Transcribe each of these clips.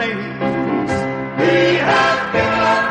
plains. He has given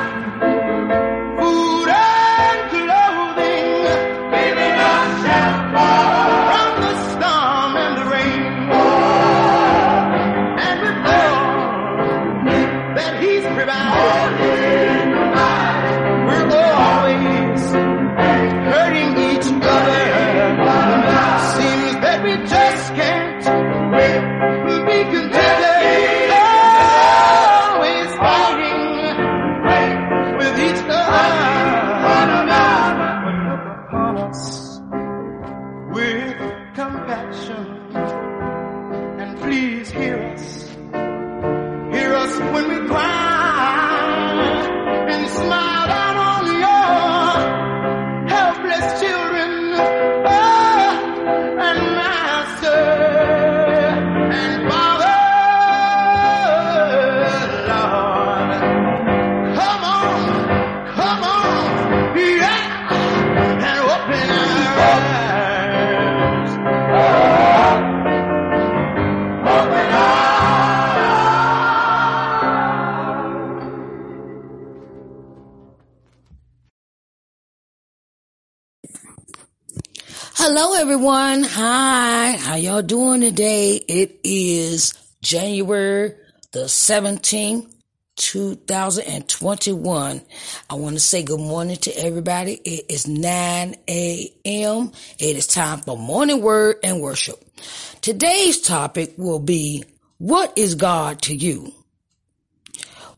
everyone. Hi. How y'all doing today? It is January the 17th, 2021. I want to say good morning to everybody. It is 9 a.m. It is time for morning word and worship. Today's topic will be, what is God to you?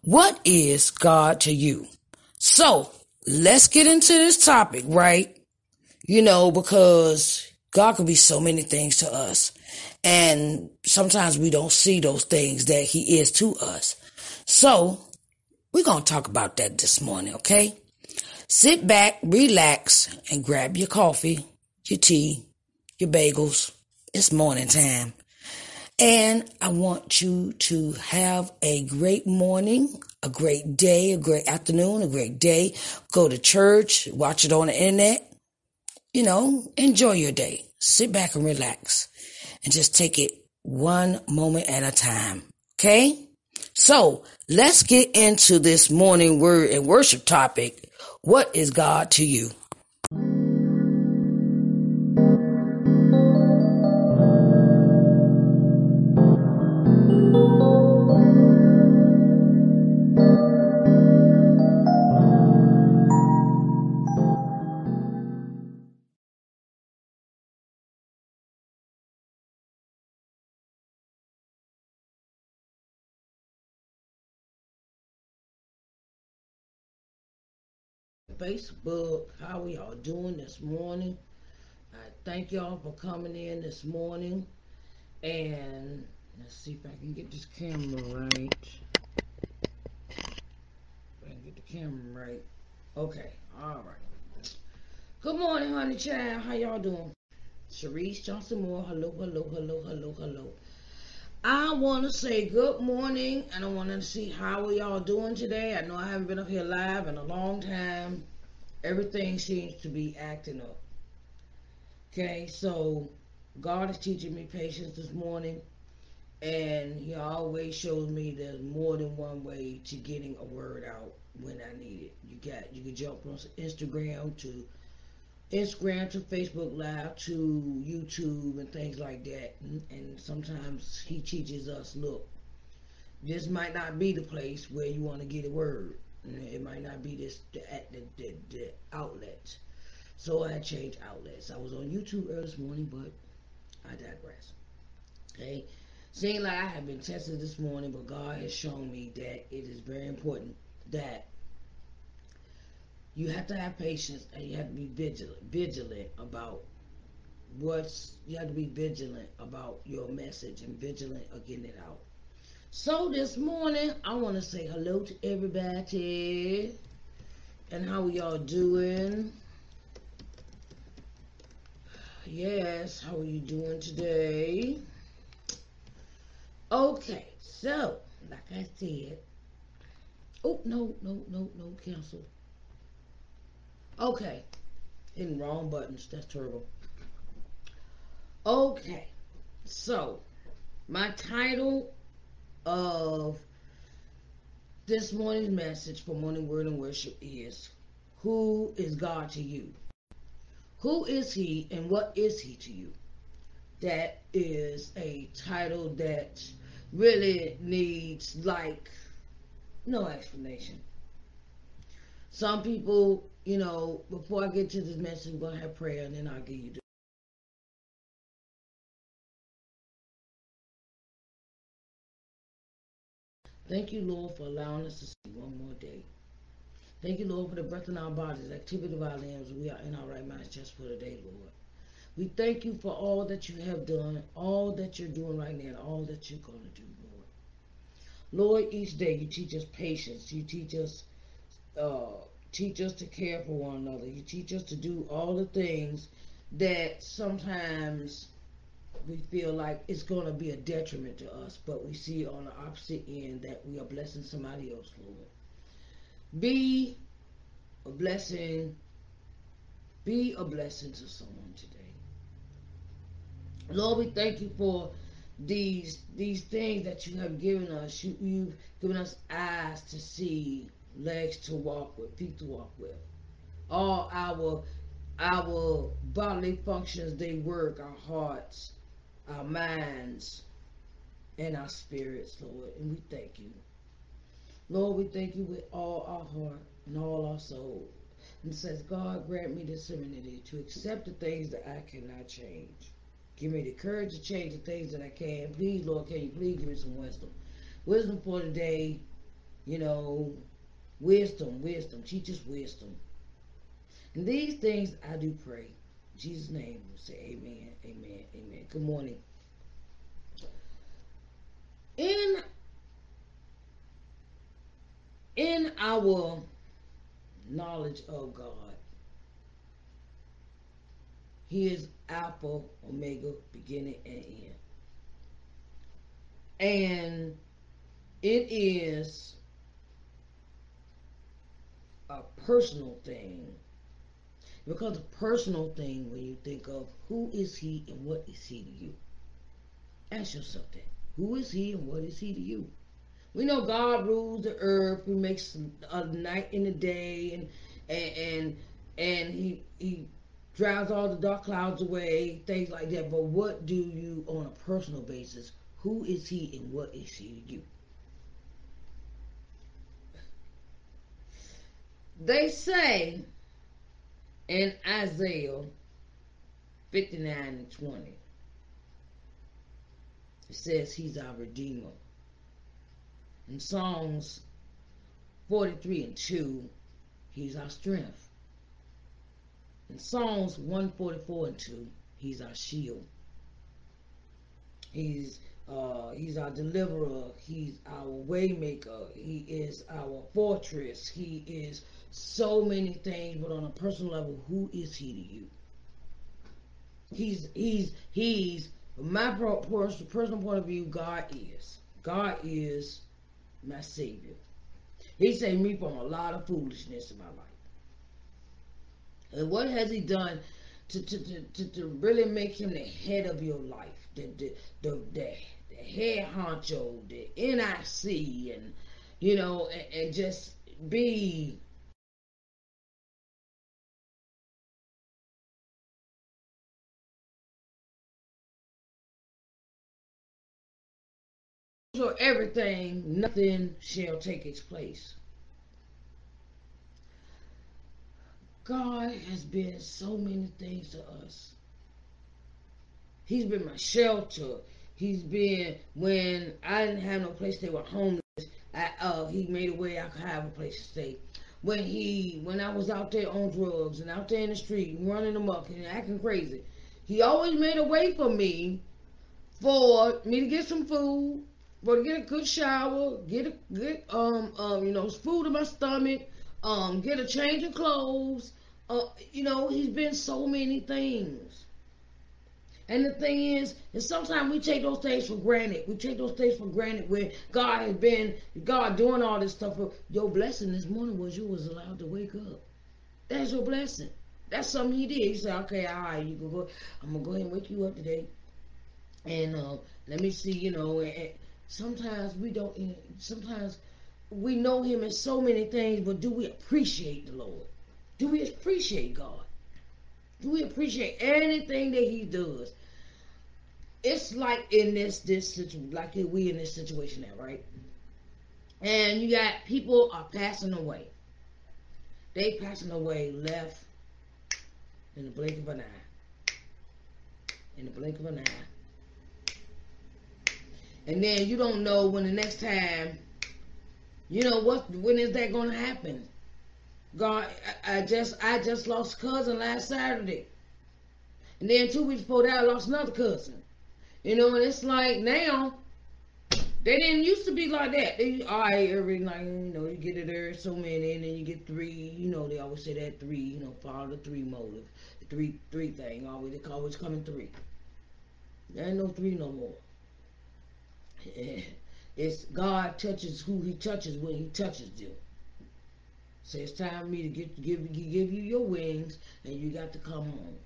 What is God to you? So let's get into this topic, right? you know, because God can be so many things to us. And sometimes we don't see those things that He is to us. So we're going to talk about that this morning, okay? Sit back, relax, and grab your coffee, your tea, your bagels. It's morning time. And I want you to have a great morning, a great day, a great afternoon, a great day. Go to church, watch it on the internet you know, enjoy your day. Sit back and relax and just take it one moment at a time. Okay? So let's get into this morning word and worship topic. What is God to you? Facebook, how y'all doing this morning? I thank y'all for coming in this morning. And let's see if I can get this camera right. When did the camera right. Okay, all right. Good morning, honey child. How y'all doing? Sharice Johnson Moore. Hello, hello, hello, hello, hello. I want to say good morning, and I want to see how are y'all doing today. I know I haven't been up here live in a long time. Everything seems to be acting up. Okay, so God is teaching me patience this morning, and He always shows me there's more than one way to getting a word out when I need it. You got you can jump on Instagram to Instagram to Facebook Live to YouTube and things like that. And, sometimes he teaches us, look, this might not be the place where you want to get a word. It might not be this the, the, the, the outlet. So I changed outlets. I was on YouTube early this morning, but I digress. Okay. Seeing like I have been tested this morning, but God has shown me that it is very important that you have to have patience and you have to be vigilant vigilant about what's you have to be vigilant about your message and vigilant of getting it out so this morning i want to say hello to everybody and how are y'all doing yes how are you doing today okay so like i said oh no no no no cancel Okay. Hitting wrong buttons. That's terrible. Okay. So, my title of this morning's message for Morning Word and Worship is Who is God to you? Who is He and what is He to you? That is a title that really needs, like, no explanation. Some people you know, before I get to this message, I'm going to have prayer and then I'll give you the. Thank you, Lord, for allowing us to see one more day. Thank you, Lord, for the breath in our bodies, the activity of our limbs. We are in our right minds just for the day, Lord. We thank you for all that you have done, all that you're doing right now, and all that you're going to do, Lord. Lord, each day you teach us patience. You teach us uh, teach us to care for one another. You teach us to do all the things that sometimes we feel like it's going to be a detriment to us, but we see on the opposite end that we are blessing somebody else, Lord. Be a blessing. Be a blessing to someone today. Lord, we thank you for these these things that you have given us. You, you've given us eyes to see, legs to walk with, feet to walk with. All our our bodily functions they work, our hearts, our minds, and our spirits, Lord. And we thank you. Lord, we thank you with all our heart and all our soul. And says, God, grant me the serenity to accept the things that I cannot change. Give me the courage to change the things that I can. Please, Lord, can you please give me some wisdom? Wisdom for today, you know, Wisdom, wisdom. Teach us wisdom. And these things I do pray. Jesus' name, we say amen, amen, amen. Good morning. In in our knowledge of God, He is Alpha, Omega, beginning and end. And it is a personal thing. It becomes a personal thing when you think of who is he and what is he to you. Ask yourself that. Who is he and what is he to you? We know God rules the earth. He makes a night and a day, and and and, and he he drives all the dark clouds away, things like that. But what do you, on a personal basis, who is he and what is he to you? They say in Isaiah 59 and 20, it says he's our Redeemer. In Psalms 43 and 2, he's our strength. In Psalms 144 and 2, he's our shield. He's Uh, he's our deliverer. He's our waymaker. He is our fortress. He is so many things, but on a personal level, who is he to you? He's he's he's my personal point of view. God is God is my savior. He saved me from a lot of foolishness in my life. And what has he done to, to, to, to, to really make him the head of your life? The, the, the, the, the head honcho, the NIC, and, you know, and, and just be for everything, nothing shall take its place. God has been so many things to us. He's been my shelter. He's been when I didn't have no place to stay with homeless. I, uh, he made a way I could have a place to stay. When he, when I was out there on drugs and out there in the street and running amok and acting crazy, he always made a way for me, for me to get some food, to get a good shower, get a good um um you know food in my stomach, um get a change of clothes. Uh, you know he's been so many things. And the thing is, is sometimes we take those things for granted. We take those things for granted where God has been, God doing all this stuff. Your blessing this morning was you was allowed to wake up. That's your blessing. That's something he did. He said, okay, all right, you can go. I'm going to go ahead and wake you up today. And uh, let me see, you know, and, and sometimes we don't, sometimes we know him in so many things, but do we appreciate the Lord? Do we appreciate God? Do we appreciate anything that he does? It's like in this this situation, like we in this situation now, right? And you got people are passing away. They passing away left in the blink of an eye. In the blink of an eye. And then you don't know when the next time, you know what? When is that going to happen? God, I, I just I just lost cousin last Saturday, and then two weeks before that I lost another cousin. You know, and it's like now they didn't used to be like that. They all right every night, you know, you get it there so many, and then you get three. You know, they always say that three. You know, follow the three motive, the three three thing. Always they always coming three. There ain't no three no more. It's God touches who He touches when He touches you. So it's time for me to get give give you your wings, and you got to come home.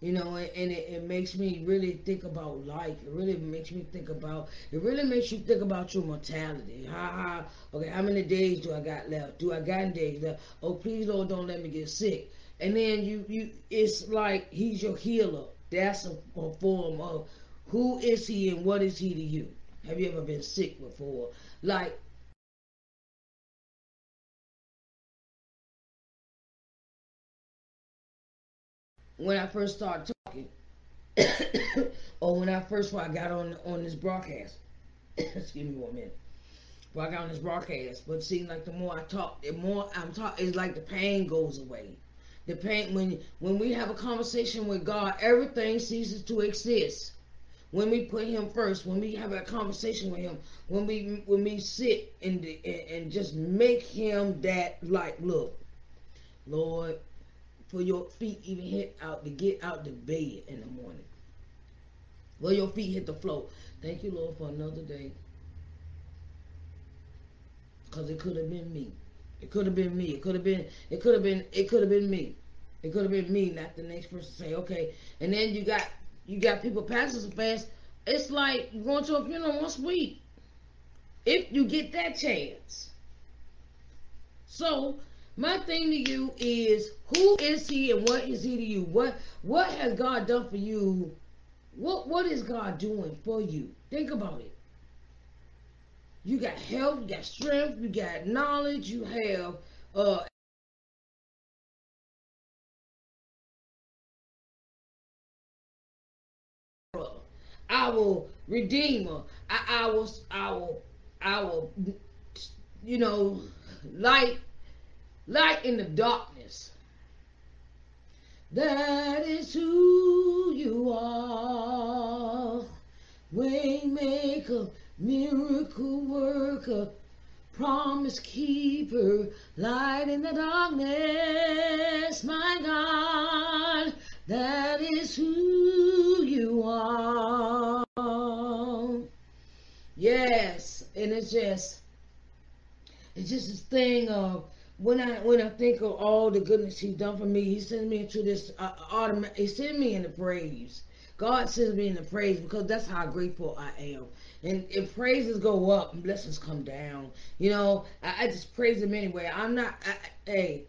You know, and, and it, it, makes me really think about life. It really makes me think about. It really makes you think about your mortality. How, how okay? How many days do I got left? Do I got days left? Oh, please, Lord, don't let me get sick. And then you you, it's like He's your healer. That's a, a form of who is He and what is He to you. Have you ever been sick before? Like when I first started talking, or when I first when I got on on this broadcast. Excuse me one minute. When I got on this broadcast, but seems like the more I talk, the more I'm talking, it's like the pain goes away. The pain when when we have a conversation with God, everything ceases to exist. When we put Him first, when we have a conversation with Him, when we when we sit and and, just make Him that like, look, Lord, for your feet even hit out to get out the bed in the morning. Will your feet hit the floor. Thank you, Lord, for another day. Cause it could have been me. It could have been me. It could have been. It could have been. It could have been me. It could have been me, not the next person. Say okay, and then you got you got people passing so fast. It's like going to a funeral once a week. If you get that chance. So my thing to you is who is he and what is he to you? What what has God done for you? What what is God doing for you? Think about it. You got health, you got strength, you got knowledge, you have uh our redeemer, our our our you know light light in the darkness. That is who you are. Waymaker, miracle worker, promise keeper, light in the darkness, my God, that is who you are. Yes, and it's just, it's just this thing of when I when I think of all the goodness He's done for me, He sends me into this uh, automatic. He sends me in the praise. God sends me in the praise because that's how grateful I am. And if praises go up and blessings come down, you know, I, I just praise Him anyway. I'm not. I, hey,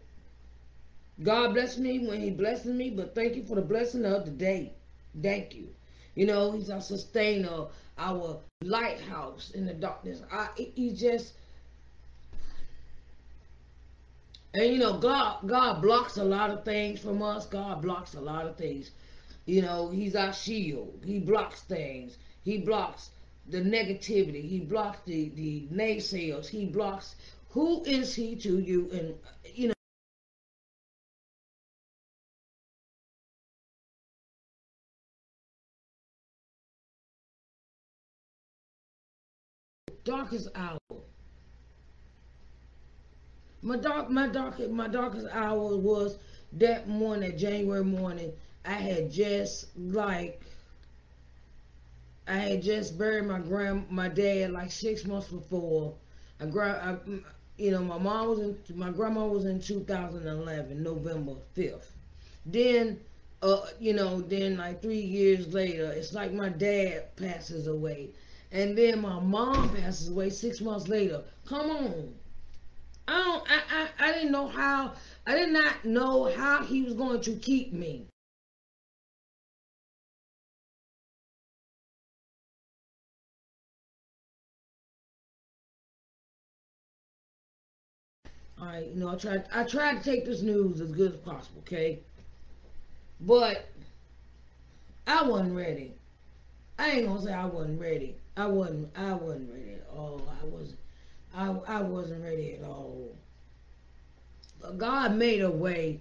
God bless me when He blesses me, but thank you for the blessing of the day. Thank you. You know, He's our sustainer, our lighthouse in the darkness. I, he just and you know, God God blocks a lot of things from us. God blocks a lot of things. You know, He's our shield. He blocks things. He blocks the negativity. He blocks the the naysayers. He blocks. Who is He to you? And you know. Darkest hour. My dark, my dark, my darkest hour was that morning, January morning. I had just like, I had just buried my grand, my dad like six months before. I, I you know, my mom was in, my grandma was in 2011, November 5th. Then, uh, you know, then like three years later, it's like my dad passes away, and then my mom passes away six months later. Come on. I don't. I, I. I didn't know how. I did not know how he was going to keep me. All right. You know. I tried. I tried to take this news as good as possible. Okay. But I wasn't ready. I ain't gonna say I wasn't ready. I wasn't. I wasn't ready at all. I wasn't. I. I wasn't ready at all. But God made a way.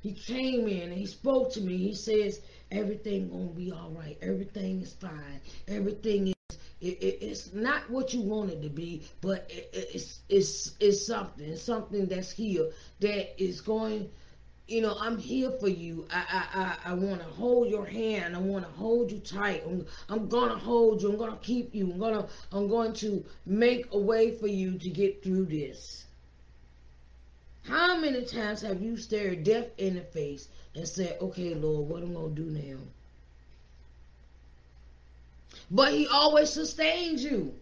He came in and he spoke to me. He says everything gonna be all right. Everything is fine. Everything is. It, it, it's not what you want it to be, but it, it's it's it's something. It's something that's here that is going. You know, I'm here for you. I I I, I want to hold your hand. I want to hold you tight. I'm, I'm gonna hold you. I'm gonna keep you. I'm gonna I'm going to make a way for you to get through this. How many times have you stared death in the face and said, okay, Lord, what am I to do now? But he always sustains you.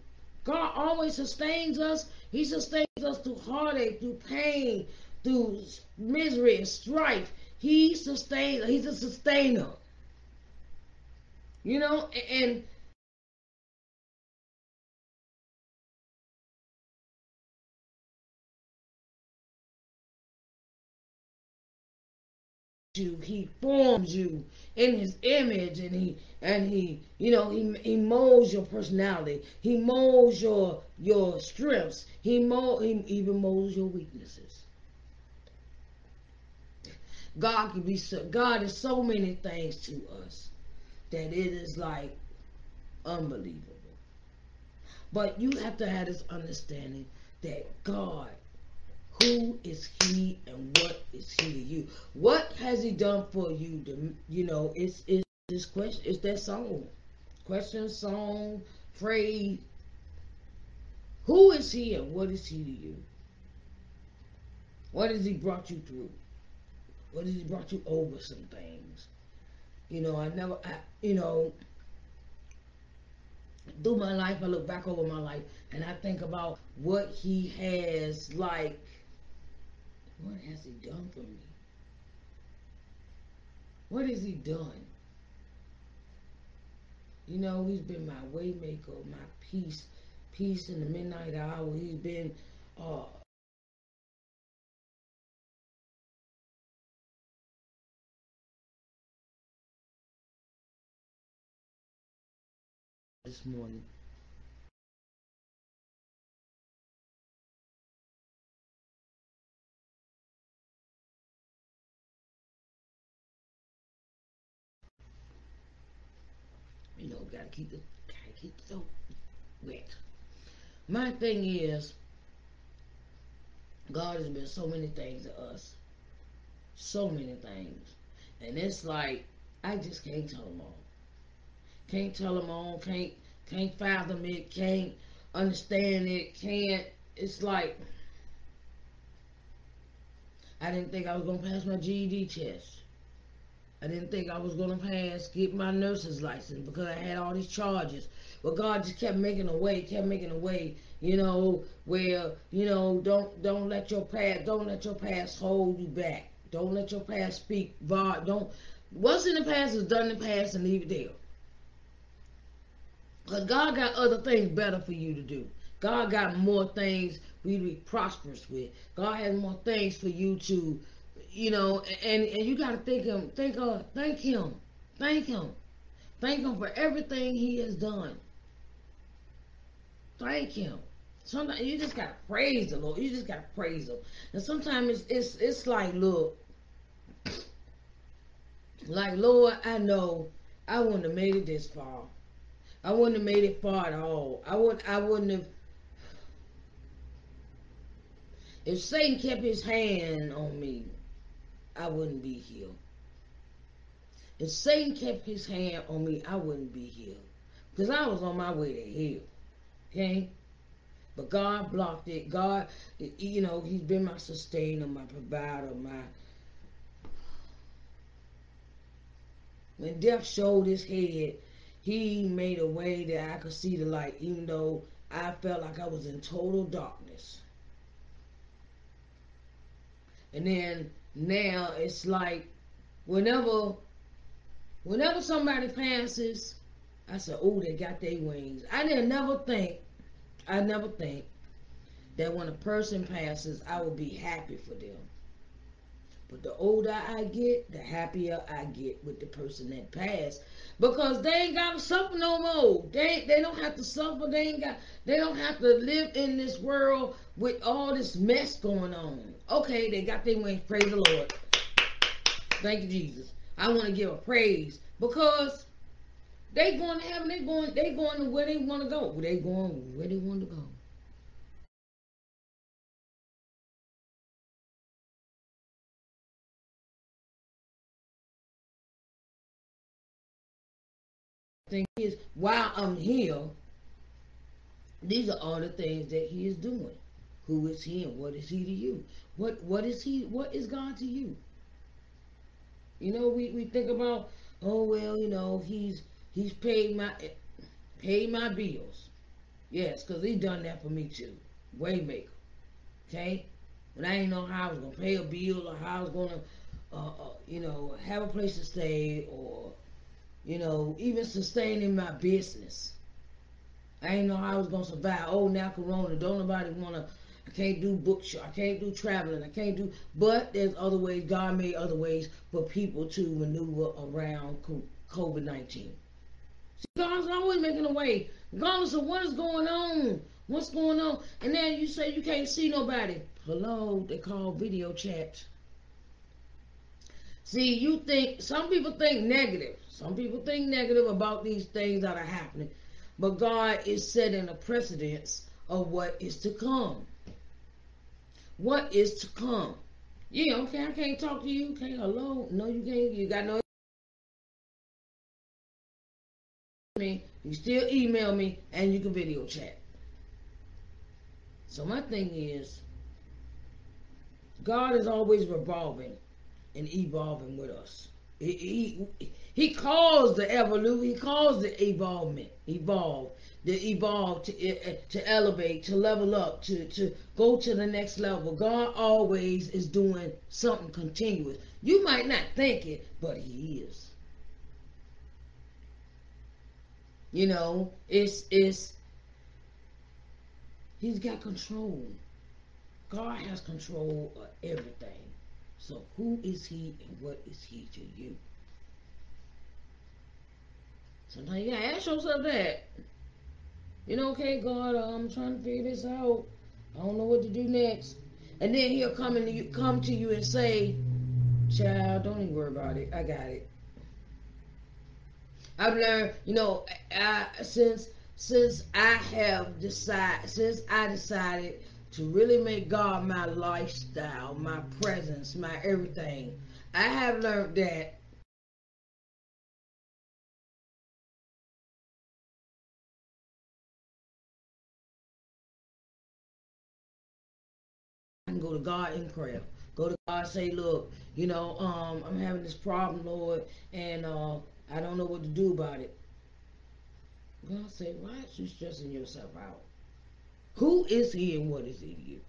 God always sustains us. He sustains us through heartache, through pain, through misery and strife. He sustains, he's a sustainer. You know, and you he forms you in his image and he and he you know he, he molds your personality he molds your your strengths he mold he even molds your weaknesses god can be so god is so many things to us that it is like unbelievable but you have to have this understanding that god who is he and what is he to you? What has he done for you? To, you know, it's it's this question. It's that song, question, song, phrase. Who is he and what is he to you? What has he brought you through? What he brought you over some things? You know, I never, I, you know, through my life, I look back over my life and I think about what he has like what has he done for me? What has he done? You know, he's been my waymaker, my peace, peace in the midnight hour. He's been uh this morning. You know, gotta keep the get so wet. My thing is, God has been so many things to us. So many things. And it's like, I just can't tell them all. Can't tell them all. Can't, can't fathom it. Can't understand it. Can't, it's like, I didn't think I was to pass my GED test. I didn't think I was to pass, get my nurse's license because I had all these charges. But God just kept making a way, kept making a way, you know, where, you know, don't don't let your past don't let your past hold you back. Don't let your past speak. Don't what's in the past is done in the past and leave it there. Because God got other things better for you to do. God got more things for you to be prosperous with. God has more things for you to, you know, and, and you gotta thank him, thank God. thank him. Thank him. Thank him for everything he has done. Thank him. Sometimes you just gotta praise the Lord. You just gotta praise him. And sometimes it's it's it's like, look, like Lord, I know I wouldn't have made it this far. I wouldn't have made it far at all. I would I wouldn't have if Satan kept his hand on me, I wouldn't be here. If Satan kept his hand on me, I wouldn't be here. Because I was on my way to hell. Okay? But God blocked it. God, you know, He's been my sustainer, my provider, my. When death showed his head, He made a way that I could see the light, even though I felt like I was in total darkness. And then now it's like whenever whenever somebody passes, I said, Oh, they got their wings. I didn't never think I never think that when a person passes, I will be happy for them. But the older I get, the happier I get with the person that passed. Because they ain't gotta suffer no more. They they don't have to suffer. They ain't got they don't have to live in this world with all this mess going on. Okay, they got their wings. Praise the Lord. Thank you, Jesus. I want to give a praise because they going to heaven. They going. They going to where they want to go. They going where they want to go. Thing is, while I'm here, these are all the things that He is doing. Who is He and what is He to you? What What is He? What is God to you? You know, we, we think about, oh well, you know, He's He's paid my paid my bills. Yes, because He done that for me too. Waymaker. Okay? When I didn't know how I was gonna pay a bill or how I was gonna, uh, uh, you know, have a place to stay or, you know, even sustaining my business. I didn't know how I was gonna survive. Oh, now Corona, don't nobody wanna. I can't do bookshop. I can't do traveling. I can't do. But there's other ways. God made other ways for people to maneuver around COVID nineteen. God's always making a way, regardless of what is going on. What's going on? And then you say you can't see nobody. Hello, they call video chat. See, you think some people think negative. Some people think negative about these things that are happening. But God is setting a precedence of what is to come. What is to come? Yeah, okay, I can't talk to you. Okay, hello. No, you can't. You got no me. You still email me and you can video chat. So my thing is, God is always revolving and evolving with us. He, he, he calls the evolution, he calls the evolvement, evolve, the evolve, to, eh, eh, to elevate, to level up, to, to go to the next level. God always is doing something continuous. You might not think it, but he is. You know, it's it's he's got control. God has control of everything. So who is he and what is he to you? Sometimes you gotta ask yourself that. You know, okay, God, uh, I'm trying to figure this out. I don't know what to do next. And then he'll come and you come to you and say, Child, don't even worry about it. I got it. I've learned, you know, I, since since I have decided, since I decided to really make God my lifestyle, my presence, my everything, I have learned that I can go to God in prayer. Go to God, say, look, you know, um, I'm having this problem, Lord, and uh, I don't know what to do about it. God say, why are you stressing yourself out? Who is he and what is he to you?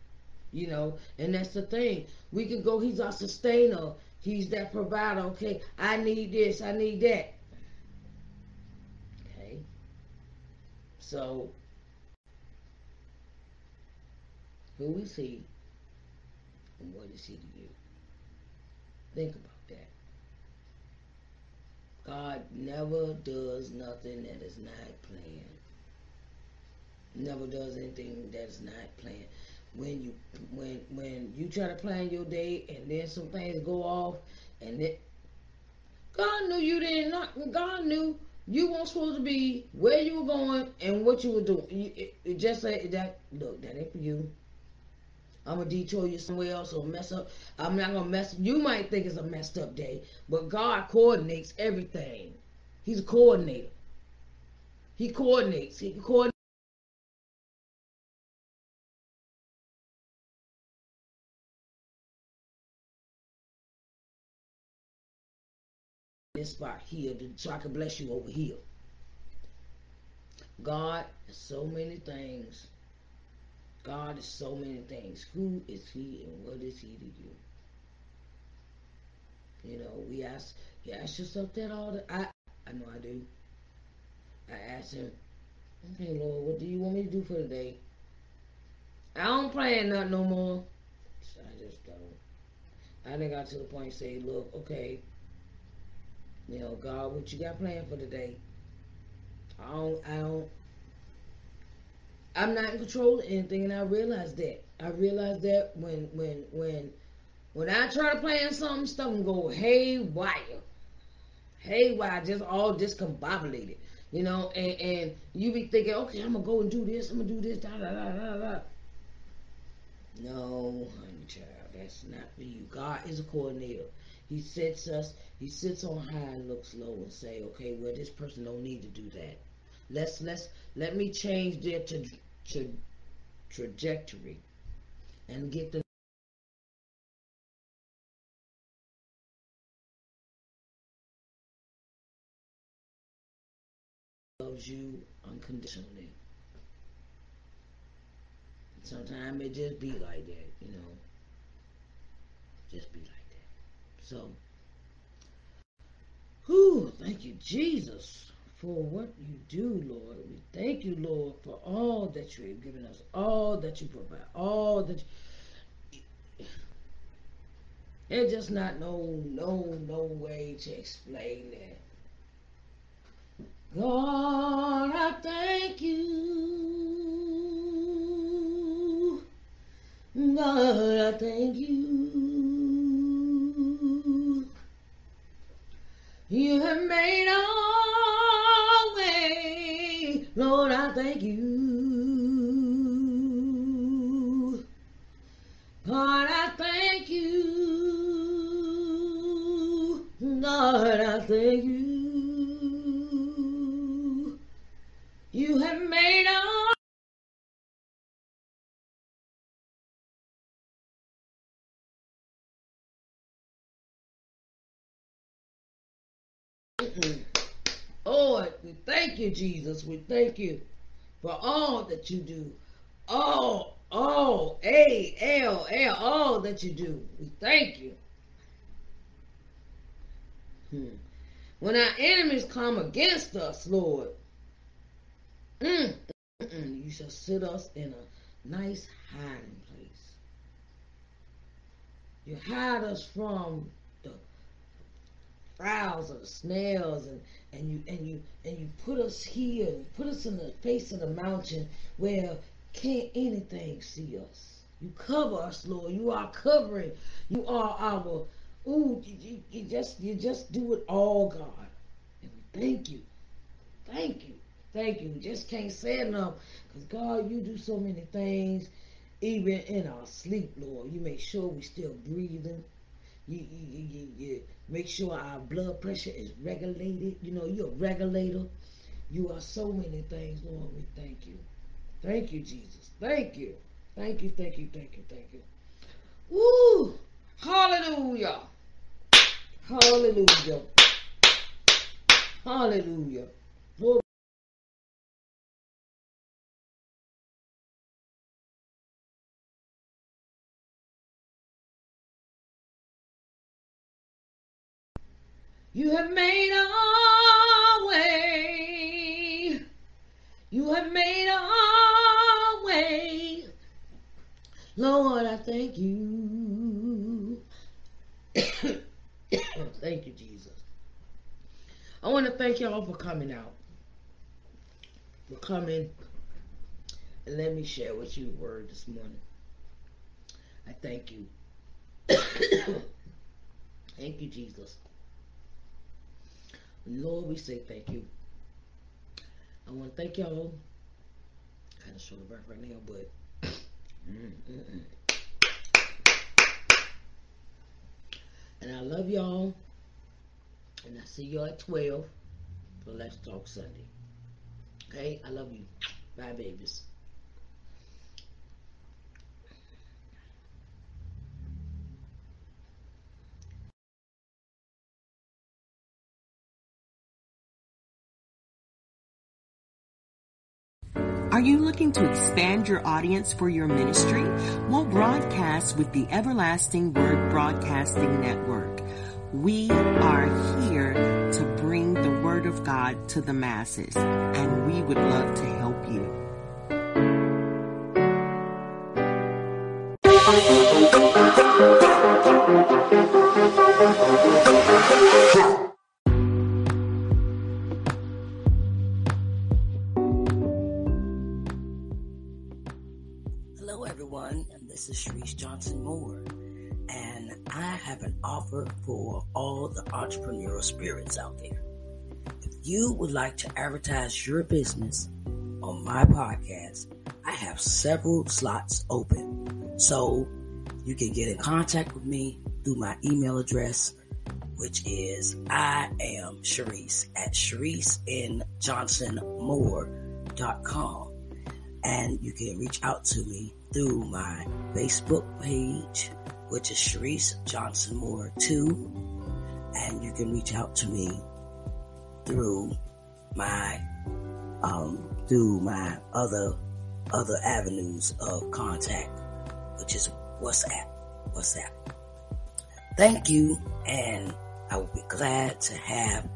You know, and that's the thing. We can go, he's our sustainer. He's that provider. Okay, I need this, I need that. Okay. So, who is he and what is he to you? Think about that. God never does nothing that is not planned. Never does anything that's not planned. When you when when you try to plan your day and then some things go off and it God knew you didn't not God knew you weren't supposed to be where you were going and what you were doing. You, it, it just say that look that ain't for you. I'm gonna detour you somewhere else or mess up. I'm not gonna mess. You might think it's a messed up day, but God coordinates everything. He's a coordinator. He coordinates. He coordinates. This spot here, so I can bless you over here. God is so many things. God is so many things. Who is He and what is He to you? You know, we ask. You ask yourself that all the. I I know I do. I ask Him, Okay, Lord, what do you want me to do for today? I don't plan nothing no more. I just don't. I done got to the point say, look, okay, you know, God, what you got planned for today? I don't, I don't, I'm not in control of anything, and I realize that. I realize that when, when, when, when I try to plan something, stuff can go haywire, haywire, just all discombobulated, you know, and, and you be thinking, okay, I'm gonna go and do this, I'm gonna do this, da da da da da. No, honey child, that's not for you. God is a coordinator. He sits us, he sits on high and looks low and say, okay, well this person don't need to do that. Let's let's let me change their tra- tra- trajectory and get the loves you unconditionally. Sometimes it just be like that, you know. Just be like. So, whew, thank you, Jesus, for what you do, Lord. We thank you, Lord, for all that you have given us, all that you provide, all that you, there's just not no no no way to explain that. God, I thank you. God, I thank you. You have made a way. Lord, I thank you. God, I thank you. God, I thank. You Lord, we thank you, Jesus. We thank you for all that you do. All, all, A, L, L, all that you do. We thank you. Hmm. When our enemies come against us, Lord, mm, mm, you shall sit us in a nice hiding place. You hide us from fowls or snails and, and you and you and you put us here and put us in the face of the mountain where can't anything see us. You cover us, Lord. You are covering. You are our ooh, you, you, you just you just do it all, God. And we thank you. Thank you. thank you. we Just can't say enough. Because, God, you do so many things, even in our sleep, Lord. You make sure we still breathing. You, you, you, you make sure our blood pressure is regulated. You know, you're a regulator. You are so many things, Lord. We thank you. Thank you, Jesus. Thank you. Thank you, thank you, thank you, thank you. Woo! Hallelujah. Hallelujah. Hallelujah. You have made a way. You have made a way. Lord, I thank you. thank you, Jesus. I want to thank y'all for coming out. For coming and let me share with you a word this morning. I thank you. thank you, Jesus. Lord, we say thank you. I want to thank y'all. I of short of breath right now, but. And I love y'all. And I see y'all at 12 for Let's Talk Sunday. Okay? I love you. Bye, babies. Looking to expand your audience for your ministry? Well, broadcast with the Everlasting Word Broadcasting Network. We are here to bring the Word of God to the masses, and we would love to help you. Hello, this is Sharice Johnson Moore, and I have an offer for all the entrepreneurial spirits out there. If you would like to advertise your business on my podcast, I have several slots open. So you can get in contact with me through my email address, which is I am Sharice at ShariceNJohnsonMoore.com and you can reach out to me through my Facebook page, which is Sharice Johnson Moore 2, and you can reach out to me through my um through my other other avenues of contact, which is WhatsApp. WhatsApp. Thank you, and I will be glad to have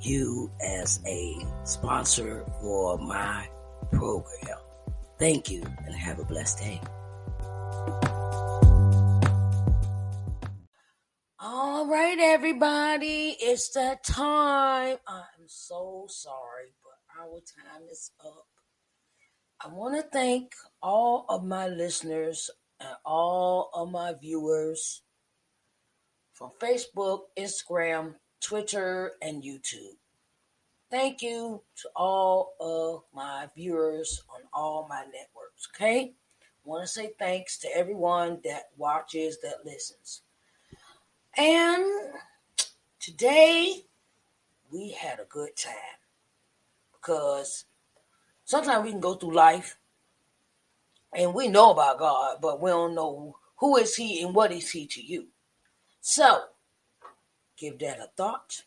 you as a sponsor for my program. Thank you and have a blessed day. All right, everybody, it's that time. I'm so sorry, but our time is up. I want to thank all of my listeners and all of my viewers from Facebook, Instagram, Twitter, and YouTube. Thank you to all of my viewers on all my networks. Okay? Want to say thanks to everyone that watches, that listens. And today we had a good time because sometimes we can go through life and we know about God, but we don't know who is He and what is He to you. So give that a thought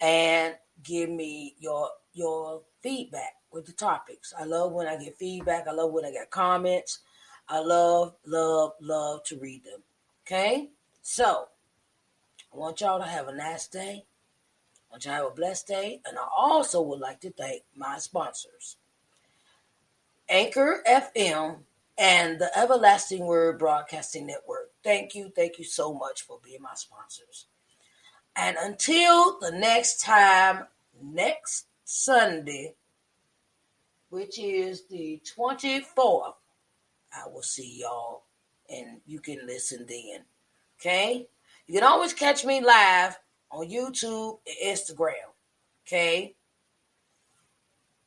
and give me your your feedback with the topics. I love when I get feedback. I love when I get comments. I love, love, love to read them. Okay? So I want y'all to have a nice day. I want y'all to have a blessed day. And I also would like to thank my sponsors. Anchor FM and the Everlasting Word Broadcasting Network. Thank you, thank you so much for being my sponsors. And until the next time, next Sunday, which is the 24th, I will see y'all and you can listen then. Okay? You can always catch me live on YouTube and Instagram. Okay?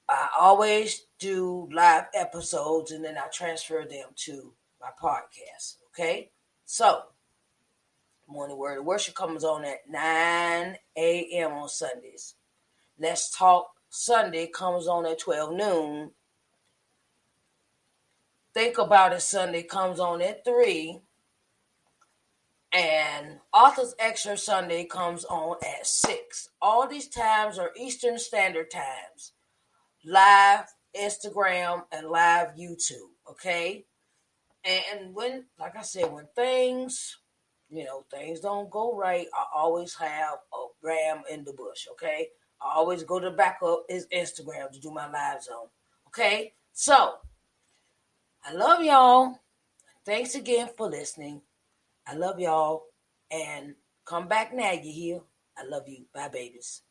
I always do live episodes and then I transfer them to my podcast. Okay, so morning word worship comes on at 9 a.m. on Sundays. Let's talk Sunday comes on at 12 noon. Think about it Sunday comes on at 3. And Authors Extra Sunday comes on at 6. All these times are Eastern Standard Times. Live Instagram and live YouTube. Okay. And when, like I said, when things, you know, things don't go right, I always have a ram in the bush. Okay. I always go to back backup is Instagram to do my lives on, Okay. So I love y'all. Thanks again for listening. I love y'all. And come back now, you hear? I love you. Bye, babies.